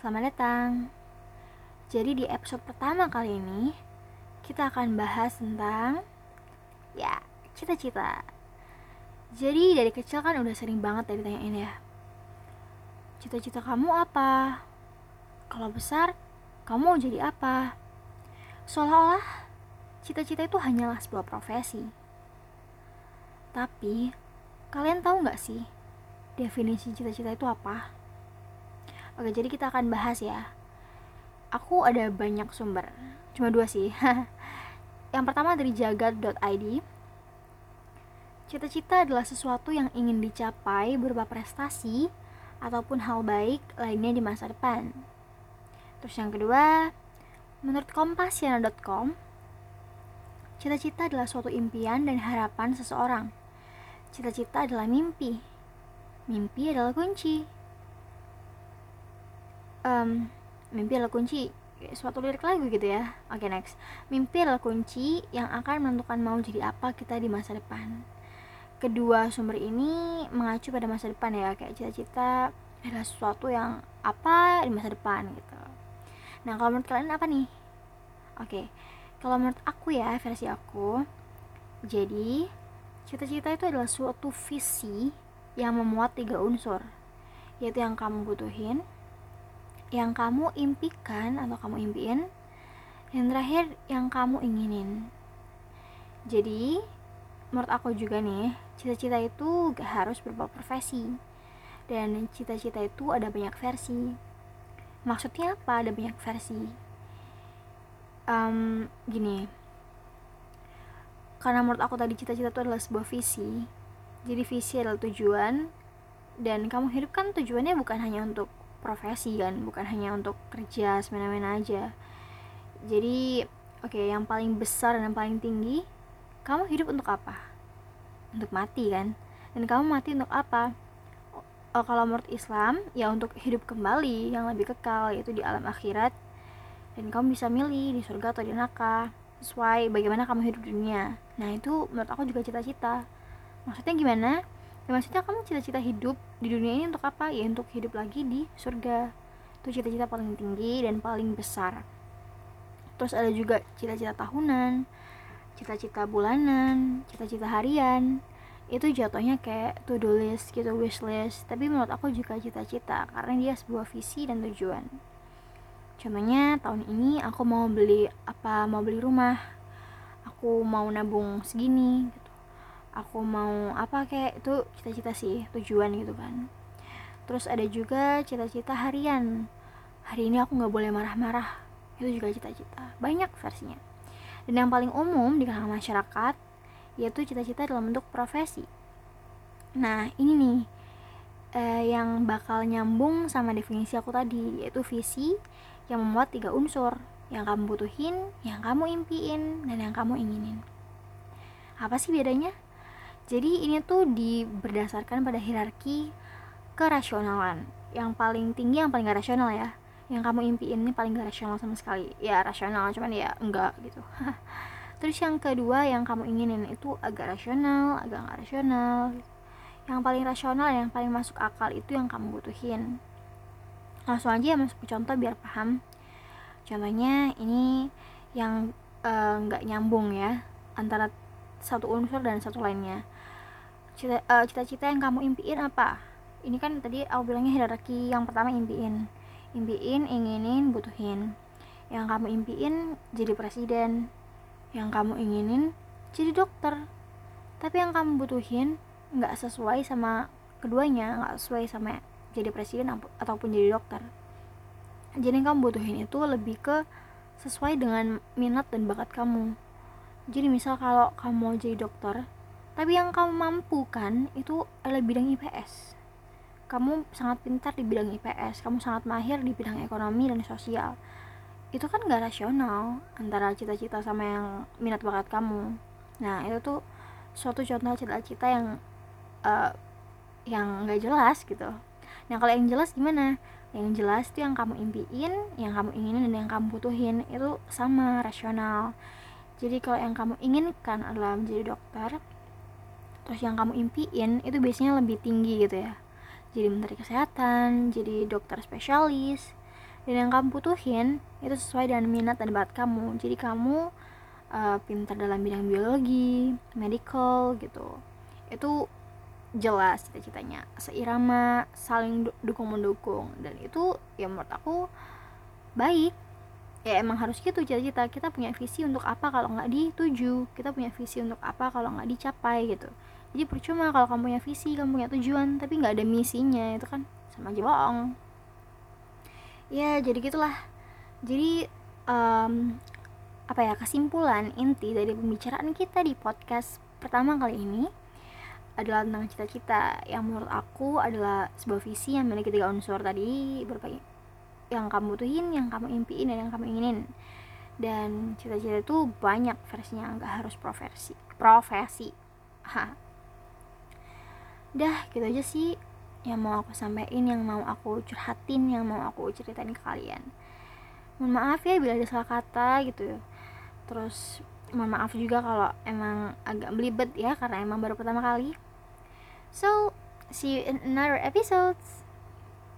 Selamat datang. Jadi di episode pertama kali ini kita akan bahas tentang ya, cita-cita. Jadi dari kecil kan udah sering banget ya ditanyain ya. Cita-cita kamu apa? Kalau besar, kamu mau jadi apa? Seolah-olah cita-cita itu hanyalah sebuah profesi. Tapi, kalian tahu nggak sih definisi cita-cita itu apa? Oke, jadi kita akan bahas ya. Aku ada banyak sumber, cuma dua sih. yang pertama dari jagat.id. Cita-cita adalah sesuatu yang ingin dicapai berupa prestasi ataupun hal baik lainnya di masa depan. Terus yang kedua, menurut kompasiana.com, cita-cita adalah suatu impian dan harapan seseorang. Cita-cita adalah mimpi. Mimpi adalah kunci um, mimpi adalah kunci suatu lirik lagu gitu ya. Oke okay, next. Mimpi adalah kunci yang akan menentukan mau jadi apa kita di masa depan. Kedua sumber ini mengacu pada masa depan ya kayak cita-cita adalah sesuatu yang apa di masa depan gitu. Nah kalau menurut kalian apa nih? Oke okay. kalau menurut aku ya versi aku jadi cita-cita itu adalah suatu visi yang memuat tiga unsur yaitu yang kamu butuhin yang kamu impikan atau kamu impiin yang terakhir yang kamu inginin. Jadi menurut aku juga nih cita-cita itu gak harus berupa profesi. Dan cita-cita itu ada banyak versi. Maksudnya apa? Ada banyak versi. Um, gini. Karena menurut aku tadi cita-cita itu adalah sebuah visi. Jadi visi adalah tujuan. Dan kamu hidup kan tujuannya bukan hanya untuk profesi kan bukan hanya untuk kerja semena-mena aja. Jadi oke okay, yang paling besar dan yang paling tinggi kamu hidup untuk apa? Untuk mati kan? Dan kamu mati untuk apa? Oh, kalau menurut Islam ya untuk hidup kembali yang lebih kekal yaitu di alam akhirat. Dan kamu bisa milih di surga atau di neraka sesuai bagaimana kamu hidup dunia. Nah itu menurut aku juga cita-cita. Maksudnya gimana ya maksudnya kamu cita-cita hidup di dunia ini untuk apa? Ya untuk hidup lagi di surga. Itu cita-cita paling tinggi dan paling besar. Terus ada juga cita-cita tahunan cita-cita bulanan cita-cita harian. Itu jatuhnya kayak to do list gitu wish list. Tapi menurut aku juga cita-cita karena dia sebuah visi dan tujuan. Contohnya tahun ini aku mau beli apa? Mau beli rumah. Aku mau nabung segini aku mau apa kayak itu cita-cita sih tujuan gitu kan. Terus ada juga cita-cita harian. Hari ini aku nggak boleh marah-marah. Itu juga cita-cita. Banyak versinya. Dan yang paling umum di kalangan masyarakat yaitu cita-cita dalam bentuk profesi. Nah ini nih eh, yang bakal nyambung sama definisi aku tadi yaitu visi yang membuat tiga unsur. Yang kamu butuhin, yang kamu impiin, dan yang kamu inginin. Apa sih bedanya? Jadi ini tuh di berdasarkan pada hierarki kerasionalan. Yang paling tinggi yang paling gak rasional ya. Yang kamu impiin ini paling gak rasional sama sekali. Ya rasional cuman ya enggak gitu. Terus yang kedua yang kamu inginin itu agak rasional, agak gak rasional. Yang paling rasional yang paling masuk akal itu yang kamu butuhin. Langsung aja ya masuk contoh biar paham. Contohnya ini yang eh, nggak uh, nyambung ya antara satu unsur dan satu lainnya. Eh, cita-cita uh, yang kamu impiin apa? Ini kan tadi aku bilangnya hierarki yang pertama impiin. Impiin inginin butuhin. Yang kamu impiin jadi presiden. Yang kamu inginin jadi dokter. Tapi yang kamu butuhin nggak sesuai sama keduanya nggak sesuai sama jadi presiden ataupun jadi dokter. Jadi yang kamu butuhin itu lebih ke sesuai dengan minat dan bakat kamu jadi misal kalau kamu mau jadi dokter tapi yang kamu mampu kan itu adalah bidang IPS kamu sangat pintar di bidang IPS kamu sangat mahir di bidang ekonomi dan sosial. Itu kan gak rasional antara cita-cita sama yang minat bakat kamu. Nah itu tuh suatu contoh cita-cita yang uh, yang gak jelas gitu. Nah kalau yang jelas gimana? Yang jelas tuh yang kamu impiin yang kamu inginin dan yang kamu butuhin itu sama rasional jadi kalau yang kamu inginkan adalah menjadi dokter terus yang kamu impiin itu biasanya lebih tinggi gitu ya. Jadi menteri kesehatan jadi dokter spesialis. Dan yang kamu butuhin itu sesuai dengan minat dan bakat kamu. Jadi kamu uh, pintar dalam bidang biologi medical gitu. Itu jelas cita-citanya. Seirama saling dukung mendukung dan itu ya menurut aku baik ya emang harus gitu cita-cita. Kita punya visi untuk apa kalau nggak dituju? Kita punya visi untuk apa kalau nggak dicapai gitu. Jadi percuma kalau kamu punya visi kamu punya tujuan tapi nggak ada misinya itu kan sama aja bohong. Ya jadi gitulah. Jadi um, apa ya kesimpulan inti dari pembicaraan kita di podcast pertama kali ini adalah tentang cita-cita. Yang menurut aku adalah sebuah visi yang memiliki tiga unsur tadi berbagai yang kamu butuhin, yang kamu impiin dan yang kamu inginin. Dan cita-cita itu banyak versinya, nggak harus profesi. Profesi. Ha. Dah, gitu aja sih yang mau aku sampaikan, yang mau aku curhatin, yang mau aku ceritain ke kalian. Mohon maaf ya bila ada salah kata gitu. Terus mohon maaf juga kalau emang agak belibet ya karena emang baru pertama kali. So, see you in another episodes.